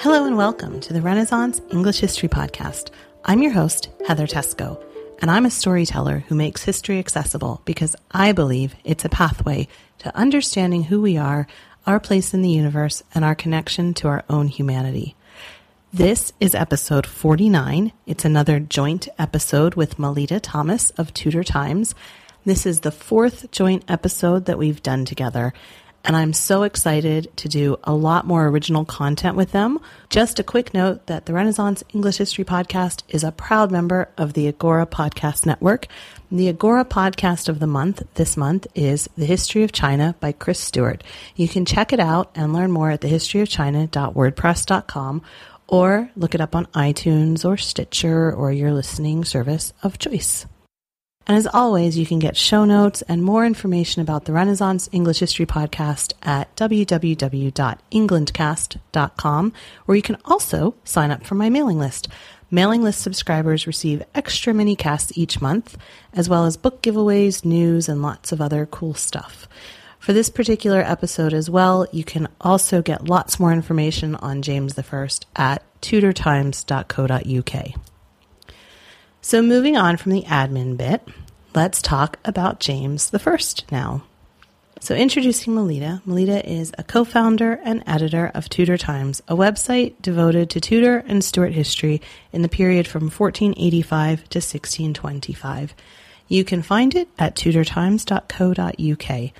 Hello and welcome to the Renaissance English History Podcast. I'm your host, Heather Teysko, and I'm a storyteller who makes history accessible because I believe it's a pathway to understanding who we are, our place in the universe, and our connection to our own humanity. This is episode 49. It's another joint episode with Melita Thomas of Tudor Times. This is the fourth joint episode that we've done together, and I'm so excited to do a lot more original content with them. Just a quick note that the Renaissance English History Podcast is a proud member of the Agora Podcast Network. The Agora Podcast of the month this month is The History of China by Chris Stewart. You can check it out and learn more at thehistoryofchina.wordpress.com or look it up on iTunes or Stitcher or your listening service of choice. And as always, you can get show notes and more information about the Renaissance English History Podcast at www.englandcast.com, where you can also sign up for my mailing list. Mailing list subscribers receive extra mini casts each month, as well as book giveaways, news, and lots of other cool stuff. For this particular episode as well, you can also get lots more information on James I at tudortimes.co.uk. So, moving on from the admin bit, let's talk about James the First now. So, introducing Melita. Melita is a co founder and editor of Tudor Times, a website devoted to Tudor and Stuart history in the period from 1485 to 1625. You can find it at tudortimes.co.uk.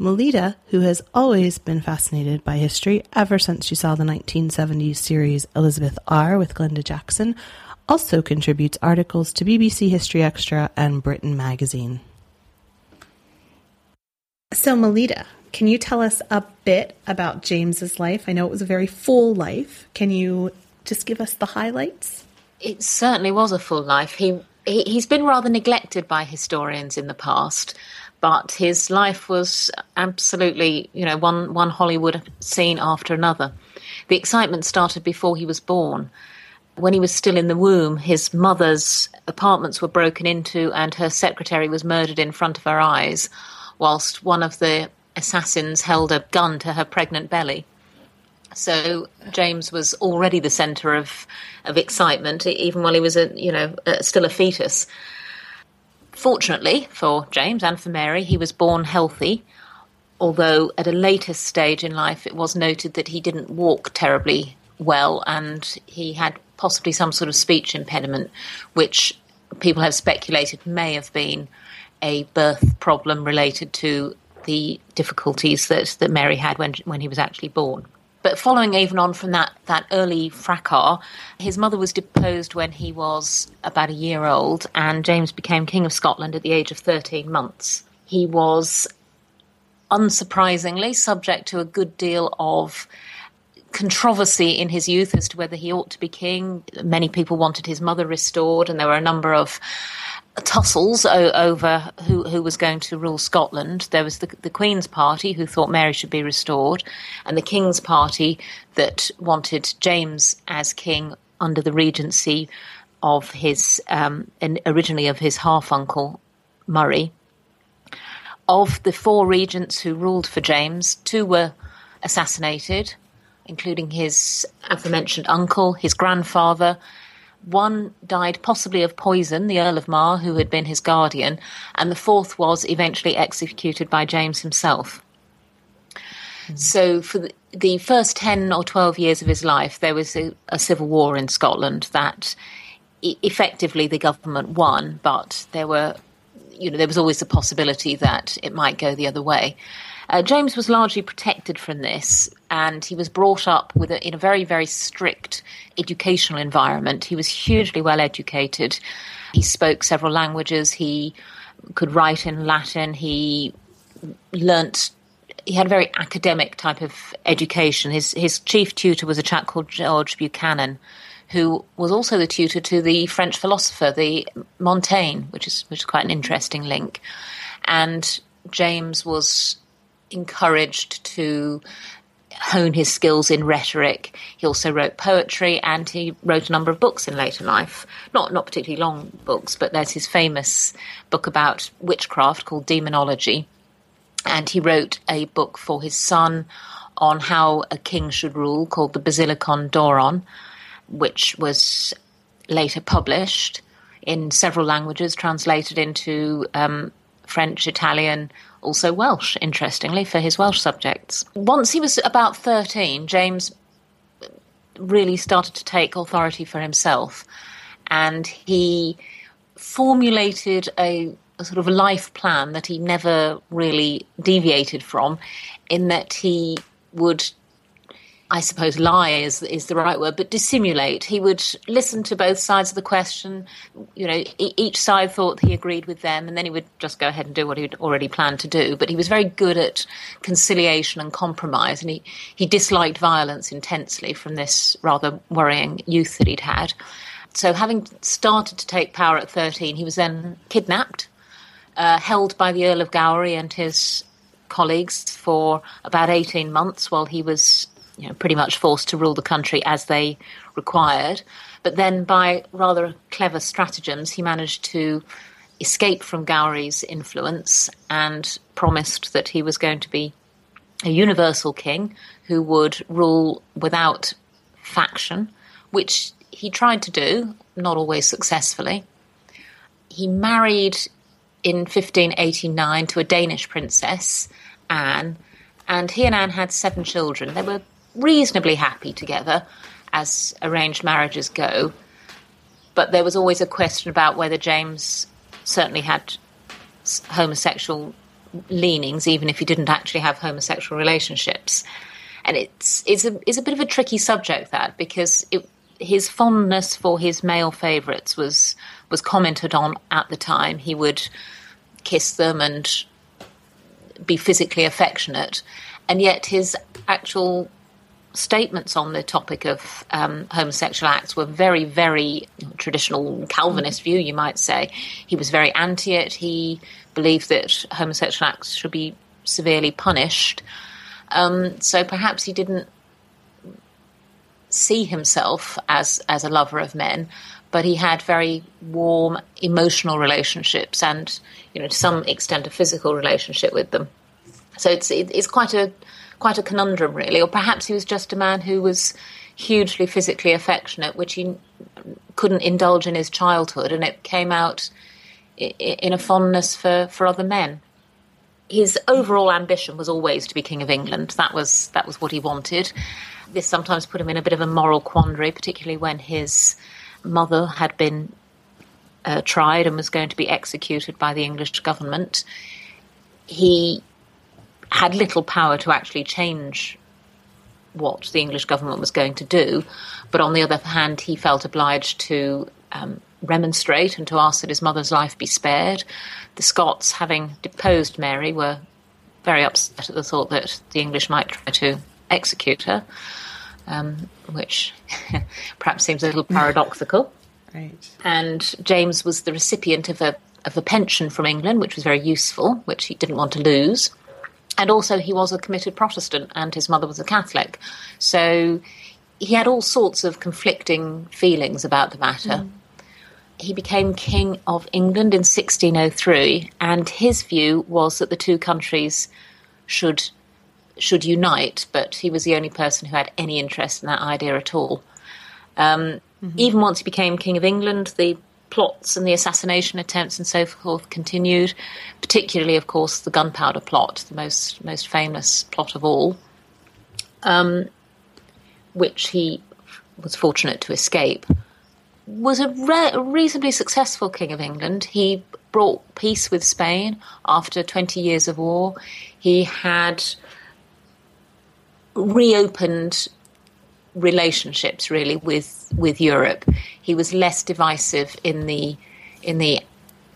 Melita, who has always been fascinated by history ever since she saw the 1970s series Elizabeth R. with Glenda Jackson, also contributes articles to BBC History Extra and Britain Magazine. So, Melita, can you tell us a bit about James's life? I know it was a very full life. Can you just give us the highlights? It certainly was a full life. He, he he's been rather neglected by historians in the past, but his life was absolutely, you know, one one Hollywood scene after another. The excitement started before he was born. When he was still in the womb, his mother's apartments were broken into and her secretary was murdered in front of her eyes, whilst one of the assassins held a gun to her pregnant belly. So James was already the centre of of excitement, even while he was a you know still a fetus. Fortunately for James and for Mary, he was born healthy. Although at a later stage in life, it was noted that he didn't walk terribly well, and he had possibly some sort of speech impediment, which people have speculated may have been a birth problem related to the difficulties that, that Mary had when when he was actually born. But following even on from that, that early fracas, his mother was deposed when he was about a year old, and James became King of Scotland at the age of 13 months. He was, unsurprisingly, subject to a good deal of controversy in his youth as to whether he ought to be king. Many people wanted his mother restored, and there were a number of tussles over who, who was going to rule Scotland. There was the, the Queen's party who thought Mary should be restored, and the King's party that wanted James as king under the regency of his um, originally of his half uncle Murray. Of the four regents who ruled for James, two were assassinated, including his aforementioned uncle, his grandfather, One died possibly of poison, the Earl of Mar, who had been his guardian, and the fourth was eventually executed by James himself. Hmm. So, for the, the, first 10 or 12 years of his life, there was a, a civil war in Scotland that effectively the government won, but there were, you know, there was always the possibility that it might go the other way. Uh, James was largely protected from this, and he was brought up with a, in a very, very strict educational environment. He was hugely well educated. He spoke several languages. He could write in Latin. He learnt. He had a very academic type of education. His his chief tutor was a chap called George Buchanan, who was also the tutor to the French philosopher, the Montaigne, which is which is quite an interesting link. And James was encouraged to hone his skills in rhetoric. He also wrote poetry and he wrote a number of books in later life. Not not particularly long books, but there's his famous book about witchcraft called Demonology. And he wrote a book for his son on how a king should rule called the Basilicon Doron, which was later published in several languages, translated into um, French, Italian, also Welsh, interestingly, for his Welsh subjects. Once he was about 13, James really started to take authority for himself and he formulated a, a sort of life plan that he never really deviated from, in that he would I suppose lie is is the right word, but dissimulate. He would listen to both sides of the question. You know, each side thought he agreed with them, and then he would just go ahead and do what he'd already planned to do. But he was very good at conciliation and compromise, and he he disliked violence intensely from this rather worrying youth that he'd had. So, having started to take power at thirteen, he was then kidnapped, uh, held by the Earl of Gowrie and his colleagues for about 18 months while he was you know, pretty much forced to rule the country as they required. But then, by rather clever stratagems, he managed to escape from Gowrie's influence and promised that he was going to be a universal king who would rule without faction, which he tried to do, not always successfully. He married in 1589 to a Danish princess, Anne, and he and Anne had seven children. They were reasonably happy together, as arranged marriages go. But there was always a question about whether James certainly had homosexual leanings, even if he didn't actually have homosexual relationships. And it's it's a it's a bit of a tricky subject that because it, his fondness for his male favourites was was commented on at the time. He would kiss them and be physically affectionate, and yet his actual statements on the topic of um, homosexual acts were very, very traditional Calvinist view, you might say. He was very anti it. He believed that homosexual acts should be severely punished. Um, so perhaps he didn't see himself as as a lover of men, but he had very warm emotional relationships and, you know, to some extent, a physical relationship with them. So it's it's quite a quite a conundrum, really. Or perhaps he was just a man who was hugely physically affectionate, which he couldn't indulge in his childhood, and it came out in a fondness for, for other men. His overall ambition was always to be King of England. That was that was what he wanted. This sometimes put him in a bit of a moral quandary, particularly when his mother had been uh, tried and was going to be executed by the English government. He had little power to actually change what the English government was going to do. But on the other hand, he felt obliged to um, remonstrate and to ask that his mother's life be spared. The Scots, having deposed Mary, were very upset at the thought that the English might try to execute her, um, which perhaps seems a little paradoxical. Right. And James was the recipient of a of a pension from England, which was very useful, which he didn't want to lose and also he was a committed Protestant, and his mother was a Catholic. So he had all sorts of conflicting feelings about the matter. Mm. He became King of England in 1603, and his view was that the two countries should should unite, but he was the only person who had any interest in that idea at all. Um, Mm-hmm. Even once he became King of England, the plots and the assassination attempts and so forth continued, particularly, of course, the gunpowder plot, the most, most famous plot of all, um, which he was fortunate to escape. Was a, re- a reasonably successful King of England. He brought peace with Spain after 20 years of war. He had reopened relationships really with with Europe. He was less divisive in the in the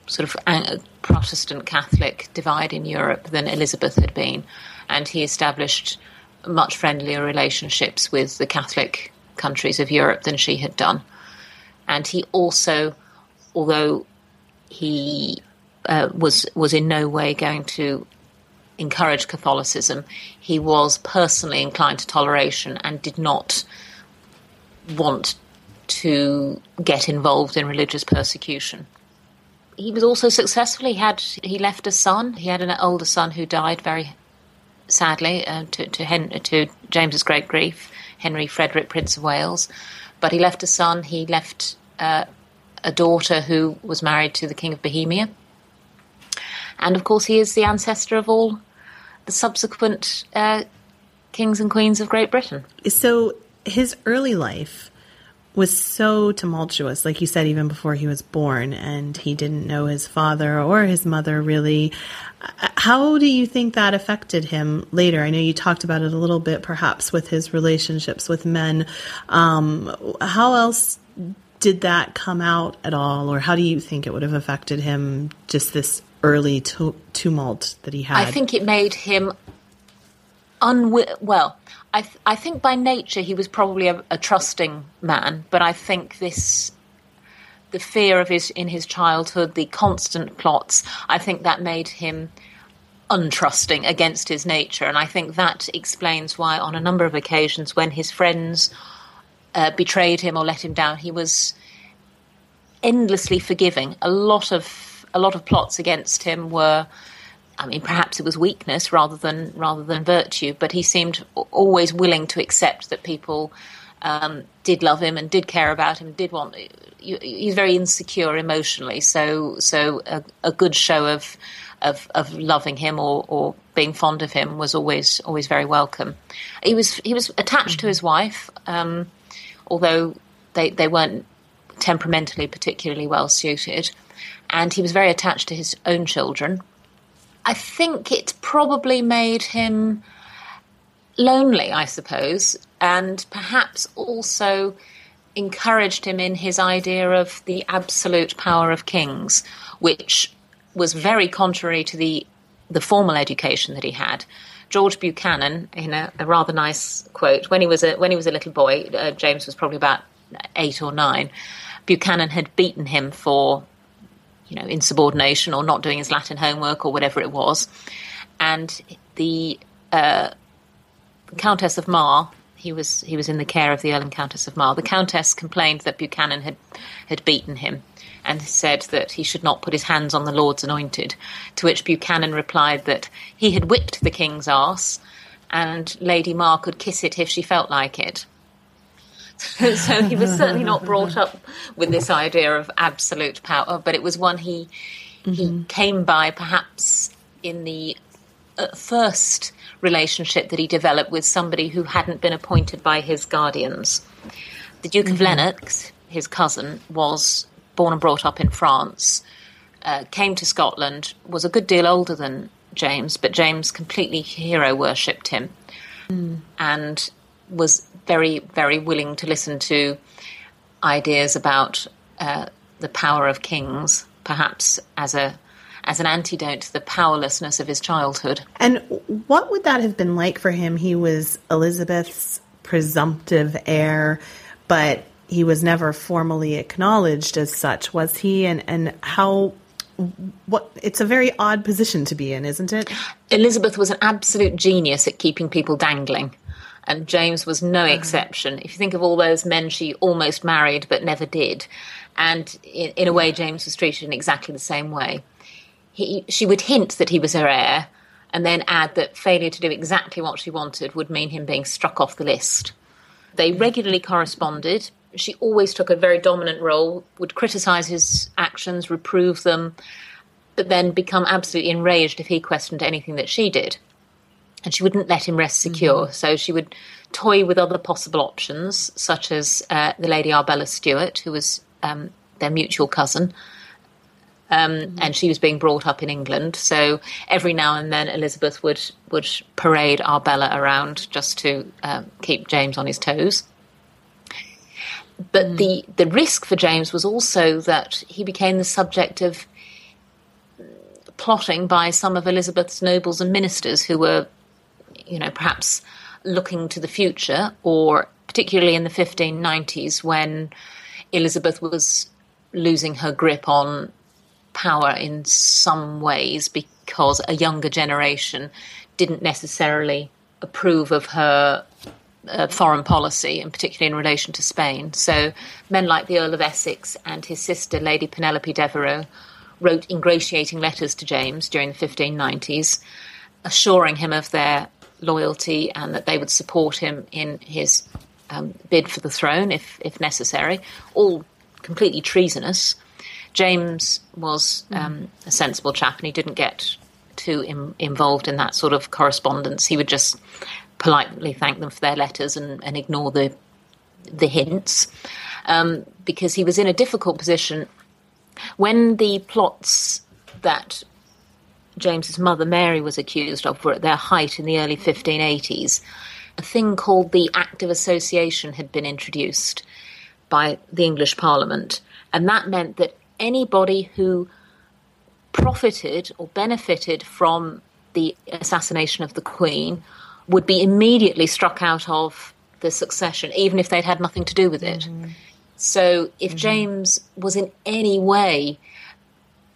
sort of Protestant Catholic divide in Europe than Elizabeth had been, and he established much friendlier relationships with the Catholic countries of Europe than she had done. And he also, although he uh, was was in no way going to encourage Catholicism, he was personally inclined to toleration and did not want to get involved in religious persecution. He was also successful. He had he left a son. He had an older son who died very sadly uh, to to, Hen- to James's great grief, Henry Frederick, Prince of Wales. But he left a son. He left uh, a daughter who was married to the King of Bohemia. And of course, he is the ancestor of all the subsequent uh, kings and queens of Great Britain. So his early life was so tumultuous, like you said, even before he was born, and he didn't know his father or his mother really. How do you think that affected him later? I know you talked about it a little bit, perhaps with his relationships with men. Um, how else did that come out at all, or how do you think it would have affected him? Just this early tumult that he had. I think it made him unwi- well. I, th- I think by nature he was probably a, a trusting man, but I think this the fear of his in his childhood, the constant plots, I think that made him untrusting against his nature, and I think that explains why, on a number of occasions, when his friends uh, betrayed him or let him down, he was endlessly forgiving. A lot of a lot of plots against him were I mean, perhaps it was weakness rather than rather than virtue, but he seemed always willing to accept that people um, did love him and did care about him, did want. He's very insecure emotionally, so so a, a good show of, of of loving him or, or being fond of him was always always very welcome. He was he was attached to his wife, um, although they they weren't temperamentally particularly well suited, and he was very attached to his own children I think it probably made him lonely, I suppose, and perhaps also encouraged him in his idea of the absolute power of kings, which was very contrary to the the formal education that he had. George Buchanan, in a, a rather nice quote, when he was a when he was a little boy, uh, James was probably about eight or nine. Buchanan had beaten him for you know, insubordination or not doing his Latin homework or whatever it was. And the uh, Countess of Mar, he was he was in the care of the Earl and Countess of Mar. The Countess complained that Buchanan had had beaten him and said that he should not put his hands on the Lord's anointed. To which Buchanan replied that he had whipped the king's ass and Lady Mar could kiss it if she felt like it. so he was certainly not brought up with this idea of absolute power, but it was one he mm-hmm. he came by perhaps in the uh, first relationship that he developed with somebody who hadn't been appointed by his guardians. The Duke mm-hmm. of Lennox, his cousin, was born and brought up in France, uh, came to Scotland, was a good deal older than James, but James completely hero worshipped him. Mm. And was very, very willing to listen to ideas about uh, the power of kings, perhaps as a as an antidote to the powerlessness of his childhood. And what would that have been like for him? He was Elizabeth's presumptive heir, but he was never formally acknowledged as such, was he? And and how what it's a very odd position to be in, isn't it? Elizabeth was an absolute genius at keeping people dangling and James was no uh-huh. exception. If you think of all those men she almost married but never did, and in, in a way, James was treated in exactly the same way. He, she would hint that he was her heir, and then add that failure to do exactly what she wanted would mean him being struck off the list. They regularly corresponded. she always took a very dominant role, would criticize his actions, reprove them, but then become absolutely enraged if he questioned anything that she did. And she wouldn't let him rest secure. Mm-hmm. So she would toy with other possible options, such as uh, the Lady Arbella Stuart, who was um, their mutual cousin. Um, mm-hmm. And she was being brought up in England, so every now and then Elizabeth would would parade Arbella around just to um, keep James on his toes. But mm. the the risk for James was also that he became the subject of plotting by some of Elizabeth's nobles and ministers who were, you know, perhaps looking to the future, or particularly in the 1590s when Elizabeth was losing her grip on power in some ways because a younger generation didn't necessarily approve of her uh, foreign policy, and particularly in relation to Spain. So, men like the Earl of Essex and his sister, Lady Penelope Devereux, wrote ingratiating letters to James during the 1590s, assuring him of their loyalty and that they would support him in his um, bid for the throne if, if necessary, all completely treasonous. James was mm. um, a sensible chap and he didn't get too Im- involved in that sort of correspondence. He would just politely thank them for their letters and, and ignore the the hints um, because he was in a difficult position when the plots that James's mother Mary was accused of were at their height in the early 1580s, a thing called the Act of Association had been introduced by the English Parliament, and that meant that anybody who profited or benefited from the assassination of the Queen would be immediately struck out of the succession, even if they'd had nothing to do with it. Mm-hmm. So if mm-hmm. James was in any way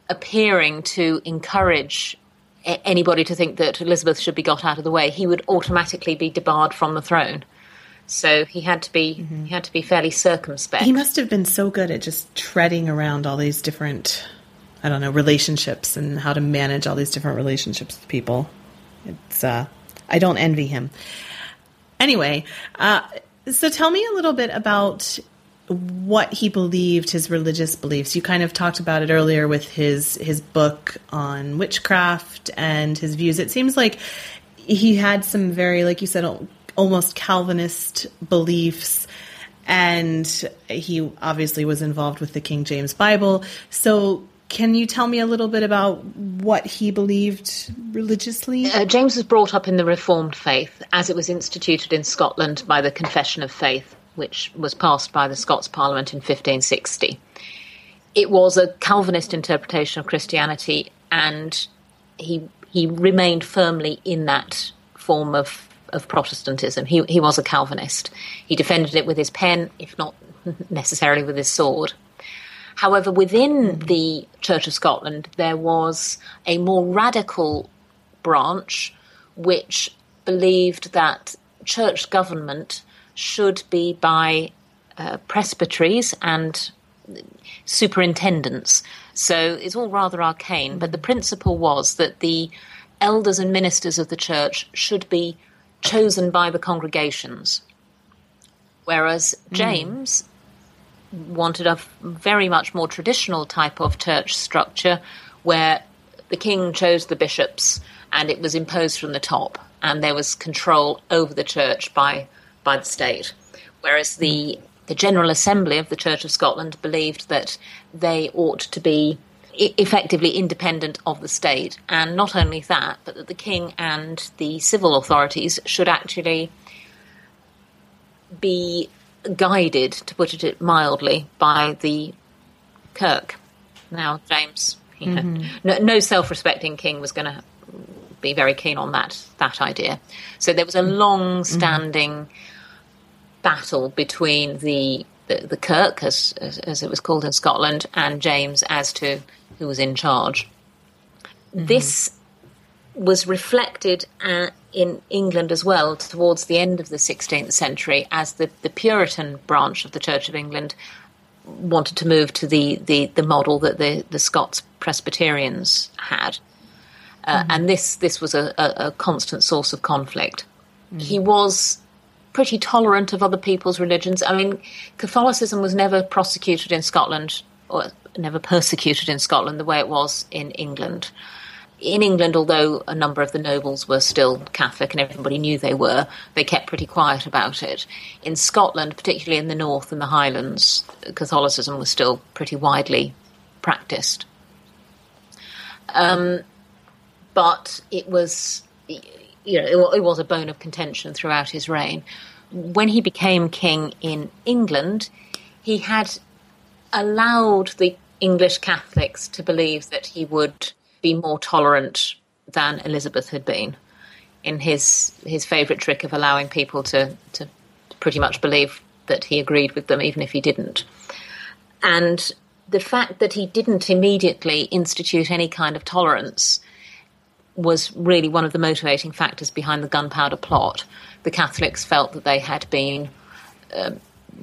appearing to encourage anybody to think that Elizabeth should be got out of the way, he would automatically be debarred from the throne. So he had to be mm-hmm. he had to be fairly circumspect. He must have been so good at just treading around all these different I don't know relationships and how to manage all these different relationships with people. It's uh, I don't envy him. Anyway, uh, so tell me a little bit about what he believed, his religious beliefs. You kind of talked about it earlier with his his book on witchcraft and his views. It seems like he had some very, like you said, almost Calvinist beliefs, and he obviously was involved with the King James Bible. So, can you tell me a little bit about what he believed religiously? Uh, James was brought up in the Reformed faith as it was instituted in Scotland by the Confession of Faith which was passed by the Scots Parliament in 1560. It was a Calvinist interpretation of Christianity, and he he remained firmly in that form of of Protestantism. He he was a Calvinist. He defended it with his pen, if not necessarily with his sword. However, within the Church of Scotland, there was a more radical branch which believed that church government should be by uh, presbyteries and superintendents. So it's all rather arcane, but the principle was that the elders and ministers of the church should be chosen by the congregations. Whereas hmm. James mm. wanted a very much more traditional type of church structure where the king chose the bishops and it was imposed from the top, and there was control over the church by by the state, whereas the the General Assembly of the Church of Scotland believed that they ought to be effectively independent of the state, and not only that, but that the king and the civil authorities should actually be guided, to put it mildly, by the Kirk. Now, James, you know, mm-hmm. no, no self-respecting king was going to be very keen on that that idea. So there was a long-standing. Mm-hmm battle between the the, the Kirk, as, as, as it was called in Scotland, and James as to who was in charge. Mm-hmm. This was reflected uh, in England as well towards the end of the 16th century as the, the Puritan branch of the Church of England wanted to move to the, the, the model that the, the Scots Presbyterians had. Uh, mm-hmm. And this, this was a, a, a, constant source of conflict. Mm-hmm. He was pretty tolerant of other people's religions. I mean, Catholicism was never prosecuted in Scotland or never persecuted in Scotland the way it was in England. In England, although a number of the nobles were still Catholic and everybody knew they were, they kept pretty quiet about it. In Scotland, particularly in the north and the Highlands, Catholicism was still pretty widely practiced. Um, but it was, you know, it, it was a bone of contention throughout his reign. When he became king in England, he had allowed the English Catholics to believe that he would be more tolerant than Elizabeth had been in his his favourite trick of allowing people to, to pretty much believe that he agreed with them even if he didn't. And the fact that he didn't immediately institute any kind of tolerance was really one of the motivating factors behind the gunpowder plot. The Catholics felt that they had been um,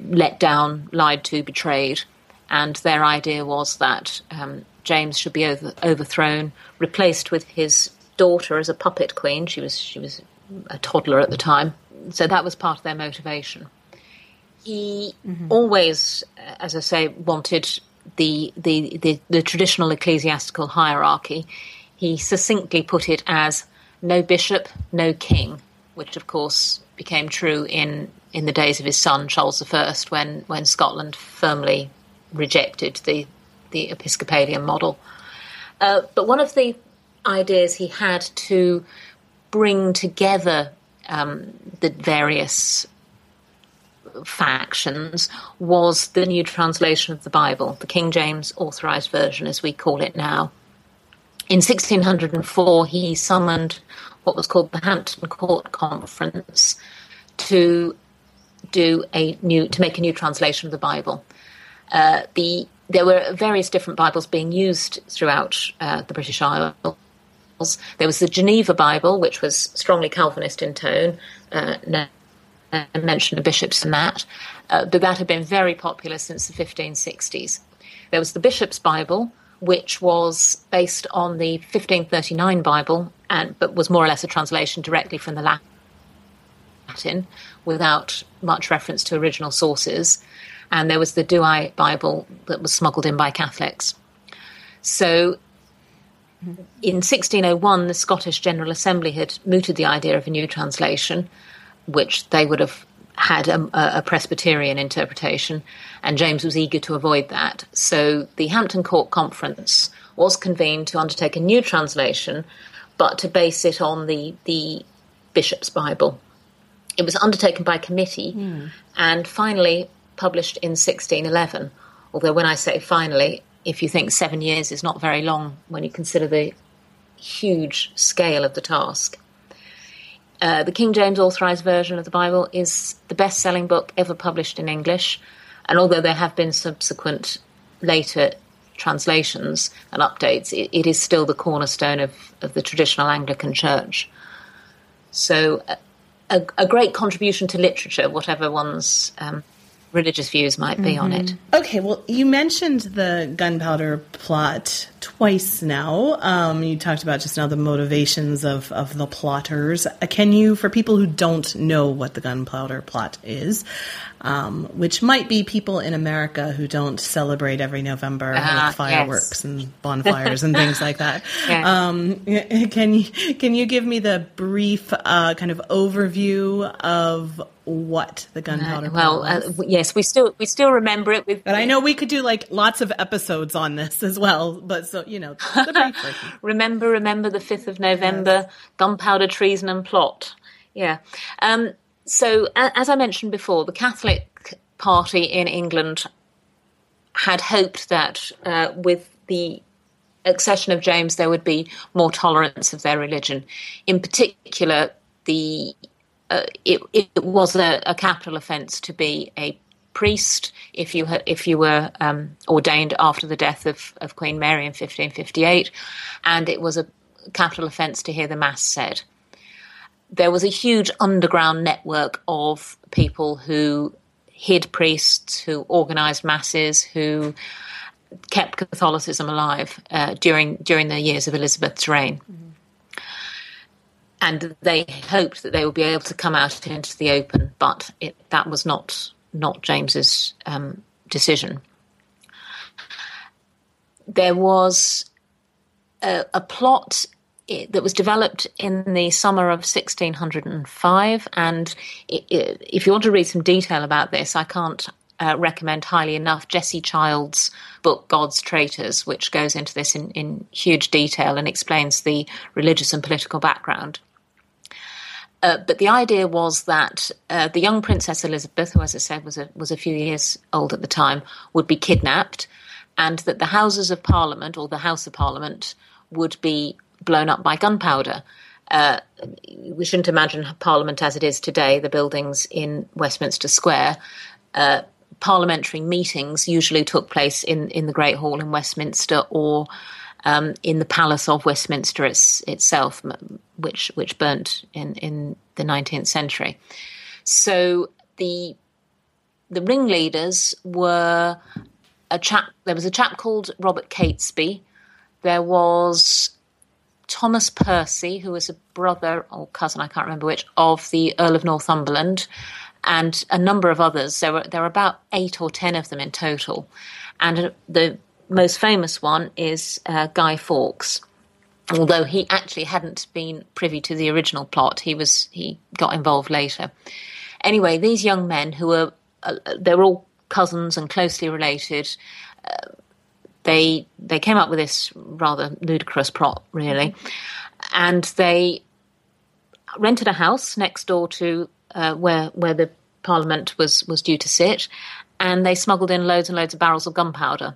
let down, lied to, betrayed, and their idea was that um, James should be over, overthrown, replaced with his daughter as a puppet queen. She was she was a toddler at the time, so that was part of their motivation. He mm-hmm. always, as I say, wanted the, the the the traditional ecclesiastical hierarchy. He succinctly put it as no bishop, no king, which of course became true in in the days of his son Charles I, when when Scotland firmly rejected the the Episcopalian model. Uh, but one of the ideas he had to bring together um, the various factions was the new translation of the Bible, the King James Authorized Version, as we call it now. In 1604, he summoned what was called the Hampton Court Conference to do a new to make a new translation of the Bible. Uh, the there were various different Bibles being used throughout uh, the British Isles. There was the Geneva Bible, which was strongly Calvinist in tone. Uh, mentioned the bishops in that, uh, but that had been very popular since the 1560s. There was the Bishop's Bible, which was based on the 1539 Bible, and but was more or less a translation directly from the Latin, without much reference to original sources and there was the Douai Bible that was smuggled in by Catholics. So in 1601, the Scottish General Assembly had mooted the idea of a new translation, which they would have had a, a, Presbyterian interpretation, and James was eager to avoid that. So the Hampton Court Conference was convened to undertake a new translation, but to base it on the, the Bishop's Bible. It was undertaken by committee, mm. and finally, published in 1611. Although, when I say finally, if you think seven years is not very long when you consider the huge scale of the task. Uh, the King James Authorized Version of the Bible is the best selling book ever published in English. And although there have been subsequent later translations and updates, it, it is still the cornerstone of, of the traditional Anglican Church. So, a, a, great contribution to literature, whatever one's um, religious views might be mm-hmm. on it. Mm-hmm. Okay, well, you mentioned the gunpowder plot twice now. Um, you talked about just now the motivations of, of the plotters. Uh, can you, for people who don't know what the gunpowder plot is, um, which might be people in America who don't celebrate every November uh, with fireworks yes. and bonfires and things like that. Um, can you can you give me the brief uh, kind of overview of what the gunpowder? Uh, well, uh, yes, we still we still remember it. With, but I know we could do like lots of episodes on this as well. But so you know, remember, remember the fifth of November, yes. gunpowder treason and plot. Yeah. Um, so, as I mentioned before, the Catholic Party in England had hoped that uh, with the accession of James, there would be more tolerance of their religion. In particular, the uh, it, it, was a, a, capital offence to be a priest if you ha- if you were um, ordained after the death of, of Queen Mary in 1558, and it was a capital offence to hear the mass said there was a huge underground network of people who hid priests, who organised masses, who kept Catholicism alive uh, during during the years of Elizabeth's reign. Mm-hmm. and they hoped that they would be able to come out into the open, but it, that was not not James's um, decision. There was a, a plot that was developed in the summer of 1605, and it, it, if you want to read some detail about this, I can't uh, recommend highly enough Jessie Childs' book God's Traitors, which goes into this in, in huge detail and explains the religious and political background. Uh, but the idea was that uh, the young Princess Elizabeth, who, as I said, was a, was a few years old at the time, would be kidnapped, and that the Houses of Parliament, or the House of Parliament, would be blown up by gunpowder. Uh, we shouldn't imagine Parliament as it is today, the buildings in Westminster Square. Uh, parliamentary meetings usually took place in, in the Great Hall in Westminster or um, in the Palace of Westminster it's, itself, which which burnt in, in the 19th century. So the the ringleaders were a chap. There was a chap called Robert Catesby. There was Thomas Percy, who was a brother or cousin, I can't remember which, of the Earl of Northumberland, and a number of others. There were there were about eight or ten of them in total, and the most famous one is uh, Guy Fawkes. Although he actually hadn't been privy to the original plot, he was he got involved later. Anyway, these young men who were uh, they were all cousins and closely related. Uh, they they came up with this rather ludicrous plot, really, and they rented a house next door to uh, where where the Parliament was was due to sit, and they smuggled in loads and loads of barrels of gunpowder.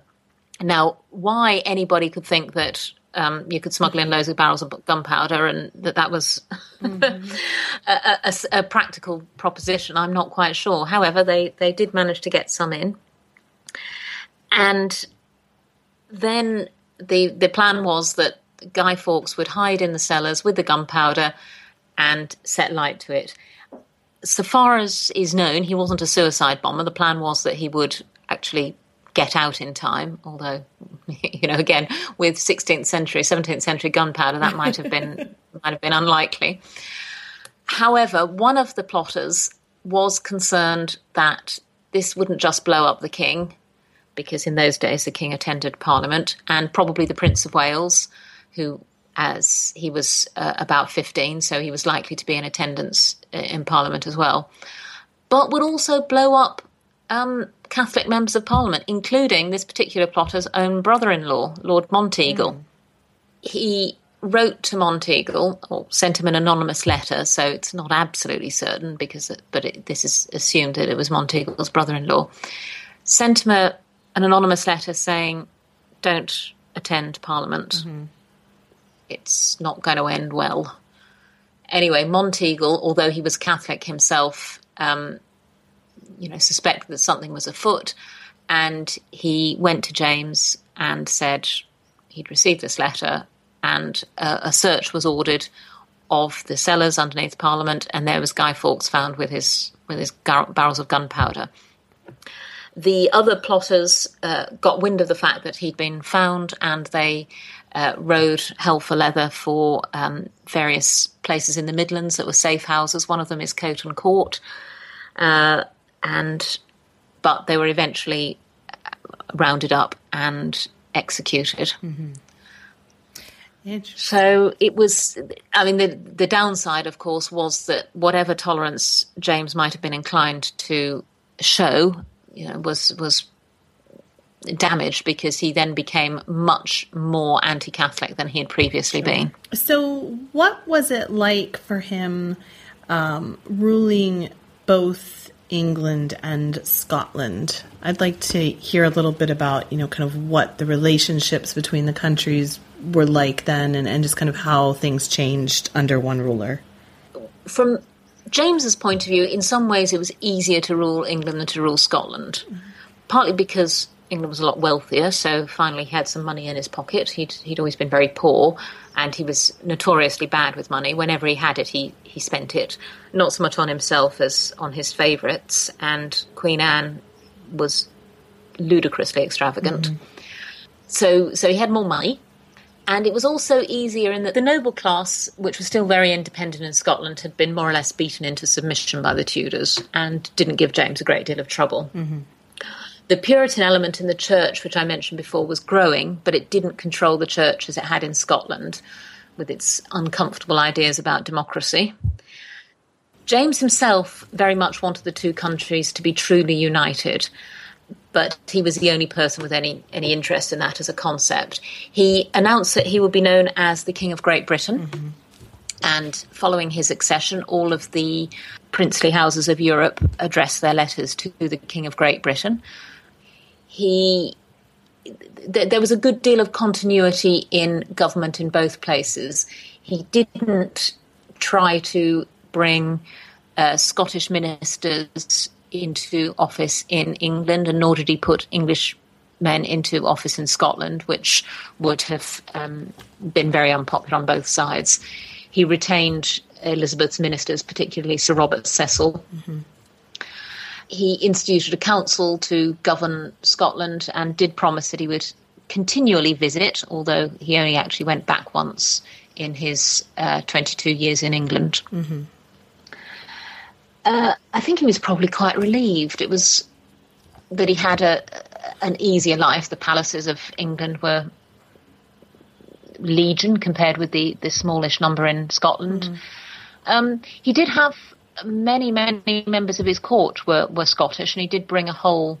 Now, why anybody could think that um, you could smuggle in loads of barrels of gunpowder and that that was mm-hmm. a, a, a, practical proposition, I'm not quite sure. However, they, they did manage to get some in. And then the, the plan was that Guy Fawkes would hide in the cellars with the gunpowder and set light to it. So far as is known, he wasn't a suicide bomber. The plan was that he would actually get out in time. Although, you know, again with 16th century, 17th century gunpowder, that might have been might have been unlikely. However, one of the plotters was concerned that this wouldn't just blow up the king, because in those days the king attended Parliament, and probably the Prince of Wales, who as he was uh, about 15, so he was likely to be in attendance uh, in Parliament as well, but would also blow up um, Catholic members of Parliament, including this particular plotter's own brother in law, Lord Monteagle. Mm. He wrote to Monteagle or sent him an anonymous letter, so it's not absolutely certain because, but it, this is assumed that it was Monteagle's brother-in-law. Sent him a, an anonymous letter saying, "Don't attend Parliament. Mm-hmm. It's not going to end well." Anyway, Monteagle, although he was Catholic himself, um, you know, suspect that something was afoot. And he went to James and said he'd received this letter, and a, search was ordered of the cellars underneath Parliament, and there was Guy Fawkes found with his with his gar- barrels of gunpowder. The other plotters uh, got wind of the fact that he'd been found, and they uh, rode hell for leather for um, various places in the Midlands that were safe houses. One of them is Coughton Court. Uh, and but they were eventually rounded up and executed. Mm-hmm. So it was. I mean, the the downside, of course, was that whatever tolerance James might have been inclined to show, you know, was was damaged because he then became much more anti-Catholic than he had previously sure. been. So, what was it like for him um, ruling both England and Scotland. I'd like to hear a little bit about, you know, kind of what the relationships between the countries were like then and, and just kind of how things changed under one ruler. From James's point of view, in some ways it was easier to rule England than to rule Scotland. Partly because England was a lot wealthier, so finally he had some money in his pocket. He'd, he'd always been very poor, and he was notoriously bad with money. Whenever he had it, he, he spent it, not so much on himself as on his favourites. And Queen Anne was ludicrously extravagant. Mm-hmm. So, so he had more money, And it was also easier in that the noble class, which was still very independent in Scotland, had been more or less beaten into submission by the Tudors and didn't give James a great deal of trouble. Mm-hmm. The Puritan element in the church, which I mentioned before, was growing, but it didn't control the church as it had in Scotland with its uncomfortable ideas about democracy. James himself very much wanted the two countries to be truly united but he was the only person with any any interest in that as a concept. He announced that he would be known as the King of Great Britain. Mm-hmm. And following his accession, all of the princely houses of Europe addressed their letters to the King of Great Britain. He th- there was a good deal of continuity in government in both places. He didn't try to bring uh, Scottish ministers into office in England, and nor did he put English men into office in Scotland, which would have um, been very unpopular on both sides. He retained Elizabeth's ministers, particularly Sir Robert Cecil. Mm-hmm. He instituted a council to govern Scotland and did promise that he would continually visit, although he only actually went back once in his uh, 22 years in England. Mm-hmm. Uh, I think he was probably quite relieved. It was that he had a an easier life. The palaces of England were legion compared with the the smallish number in Scotland. Mm. Um, he did have many many members of his court were were Scottish, and he did bring a whole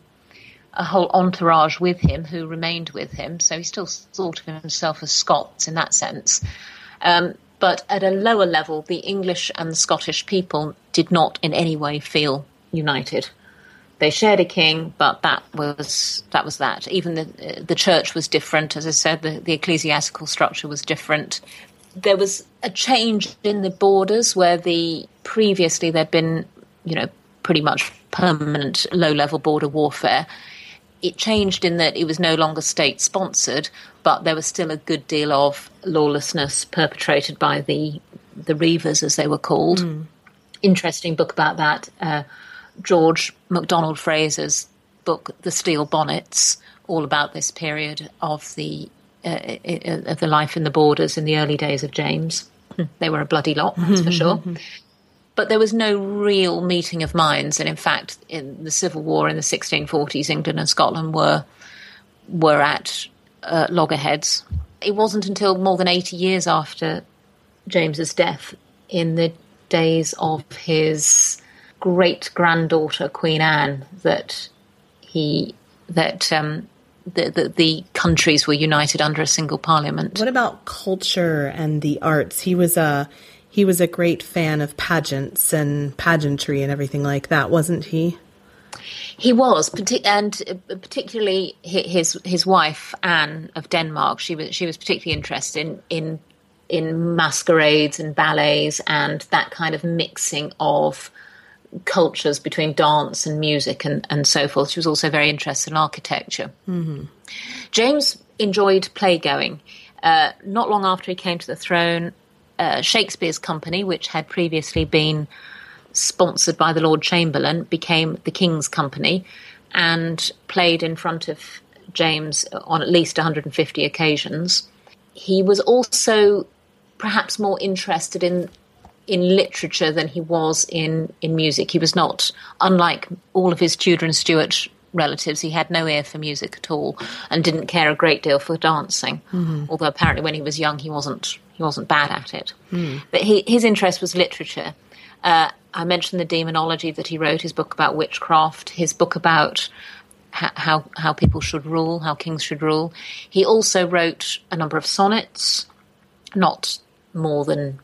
a whole entourage with him who remained with him. So he still thought of himself as Scots in that sense. Um, but at a lower level, the English and the Scottish people did not in any way feel united. They shared a king, but that was that was that. Even the the church was different, as I said. The, the ecclesiastical structure was different. There was a change in the borders where the previously there'd been, you know, pretty much permanent low level border warfare it changed in that it was no longer state sponsored, but there was still a good deal of lawlessness perpetrated by the the Reivers, as they were called. Mm. Interesting book about that. Uh, George MacDonald Fraser's book, The Steel Bonnets, all about this period of the Uh, uh, of the life in the borders in the early days of James. Hmm. They were a bloody lot, that's for sure. Mm-hmm, mm-hmm. But there was no real meeting of minds, and in fact, in the Civil War in the 1640s, England and Scotland were were at uh, loggerheads. It wasn't until more than 80 years after James's death, in the days of his great granddaughter Queen Anne, that he that um, the, the, the, countries were united under a single parliament. What about culture and the arts? He was a he was a great fan of pageants and pageantry and everything like that, wasn't he? He was, and uh, particularly his his wife Anne of Denmark. She was she was particularly interested in in in masquerades and ballets and that kind of mixing of cultures between dance and music and, and so forth. She was also very interested in architecture. Mm-hmm. James enjoyed playgoing. Uh, not long after he came to the throne, uh, Shakespeare's company, which had previously been sponsored by the Lord Chamberlain, became the King's Company and played in front of James on at least 150 occasions. He was also perhaps more interested in in literature than he was in in music. He was not, unlike all of his Tudor and Stuart relatives, he had no ear for music at all and didn't care a great deal for dancing. Mm-hmm. Although apparently when he was young he wasn't he wasn't bad at it. Mm. But he, his interest was literature. Uh, I mentioned the demonology that he wrote, his book about witchcraft, his book about how how people should rule, how kings should rule. He also wrote a number of sonnets, not more than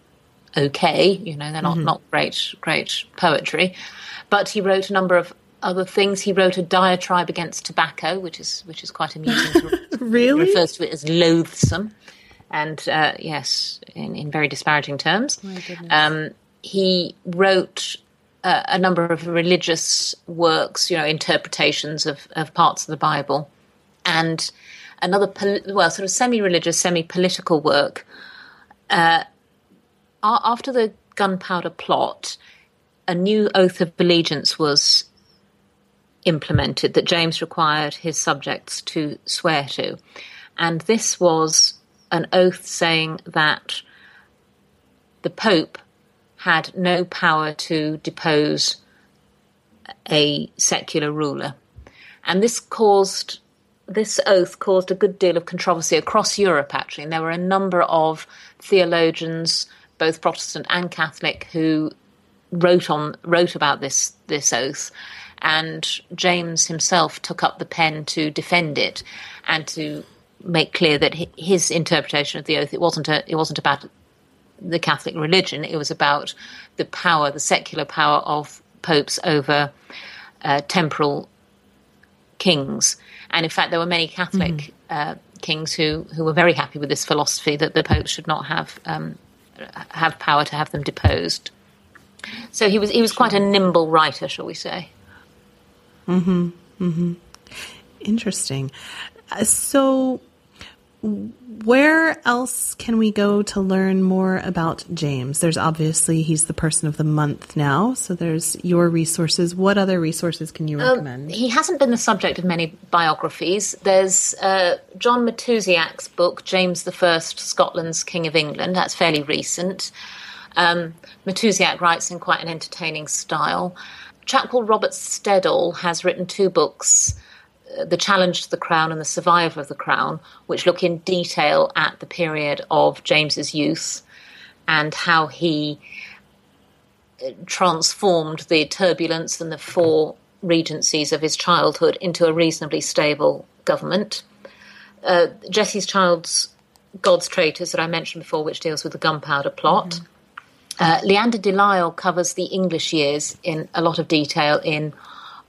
okay, you know, they're not, mm-hmm. not great great poetry, but he wrote a number of other things. He wrote a diatribe against tobacco, which is which is quite amusing. really, he refers to it as loathsome, and uh, yes, in, in, very disparaging terms. Um, he wrote uh, a number of religious works, you know, interpretations of, of parts of the Bible, and another pol- well, sort of semi-religious, semi-political work. Uh, after the gunpowder plot, a new oath of allegiance was implemented that James required his subjects to swear to. And this was an oath saying that the Pope had no power to depose a secular ruler. And this caused this oath caused a good deal of controversy across Europe, actually. And there were a number of theologians, both Protestant and Catholic, who wrote on wrote about this this oath. And James himself took up the pen to defend it and to make clear that his interpretation of the oath it wasn't a, it wasn't about the Catholic religion. It was about the power, the secular power of popes over uh, temporal kings. And in fact, there were many Catholic mm-hmm. uh, kings who, who were very happy with this philosophy that the popes should not have um, have power to have them deposed. So he was he was quite a nimble writer, shall we say? Hmm. Hmm. Interesting. Uh, so where else can we go to learn more about James? There's obviously he's the person of the month now, so there's your resources. What other resources can you um, recommend? he hasn't been the subject of many biographies. There's uh, John Matusiak's book, James I, Scotland's King of England. That's fairly recent. Um, Matusiak writes in quite an entertaining style. A chap called Robert Stedall has written two books the Challenge to the Crown and The survival of the Crown, which look in detail at the period of James's youth and how he uh, transformed the turbulence and the four regencies of his childhood into a reasonably stable government. Uh, Jessie Childs' God's Traitors that I mentioned before, which deals with the gunpowder plot. Mm-hmm. Uh, Leanda de Lisle covers the English years in a lot of detail in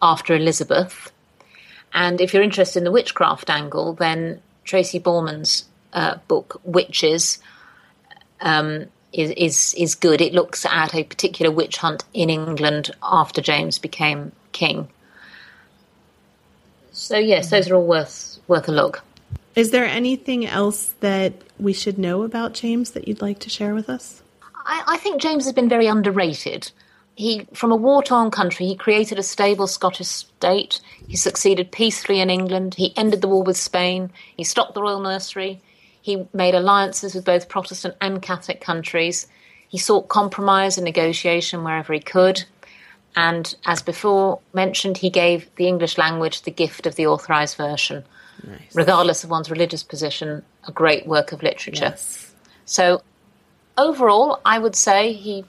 After Elizabeth. And if you're interested in the witchcraft angle, then Tracy Borman's uh, book Witches um, is, is is good. It looks at a particular witch hunt in England after James became king. So yes, those are all worth worth a look. Is there anything else that we should know about James that you'd like to share with us? I, I think James has been very underrated he, from a war torn country, he created a stable Scottish state. He succeeded peacefully in England. He ended the war with Spain. He stopped the royal nursery. He made alliances with both Protestant and Catholic countries. He sought compromise and negotiation wherever he could. And as before mentioned, he gave the English language the gift of the authorized version. Nice. Regardless of one's religious position, a great work of literature. Yes. So, overall, I would say he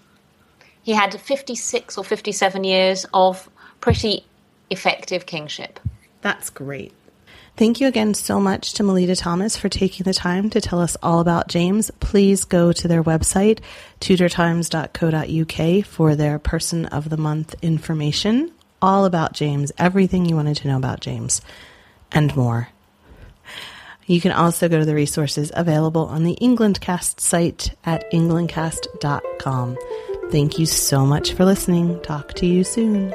he had 56 or 57 years of pretty effective kingship. That's great. Thank you again so much to Melita Thomas for taking the time to tell us all about James. Please go to their website, tudortimes.co.uk, for their Person of the Month information, all about James, everything you wanted to know about James, and more. You can also go to the resources available on the Englandcast site at englandcast.com. Thank you so much for listening. Talk to you soon.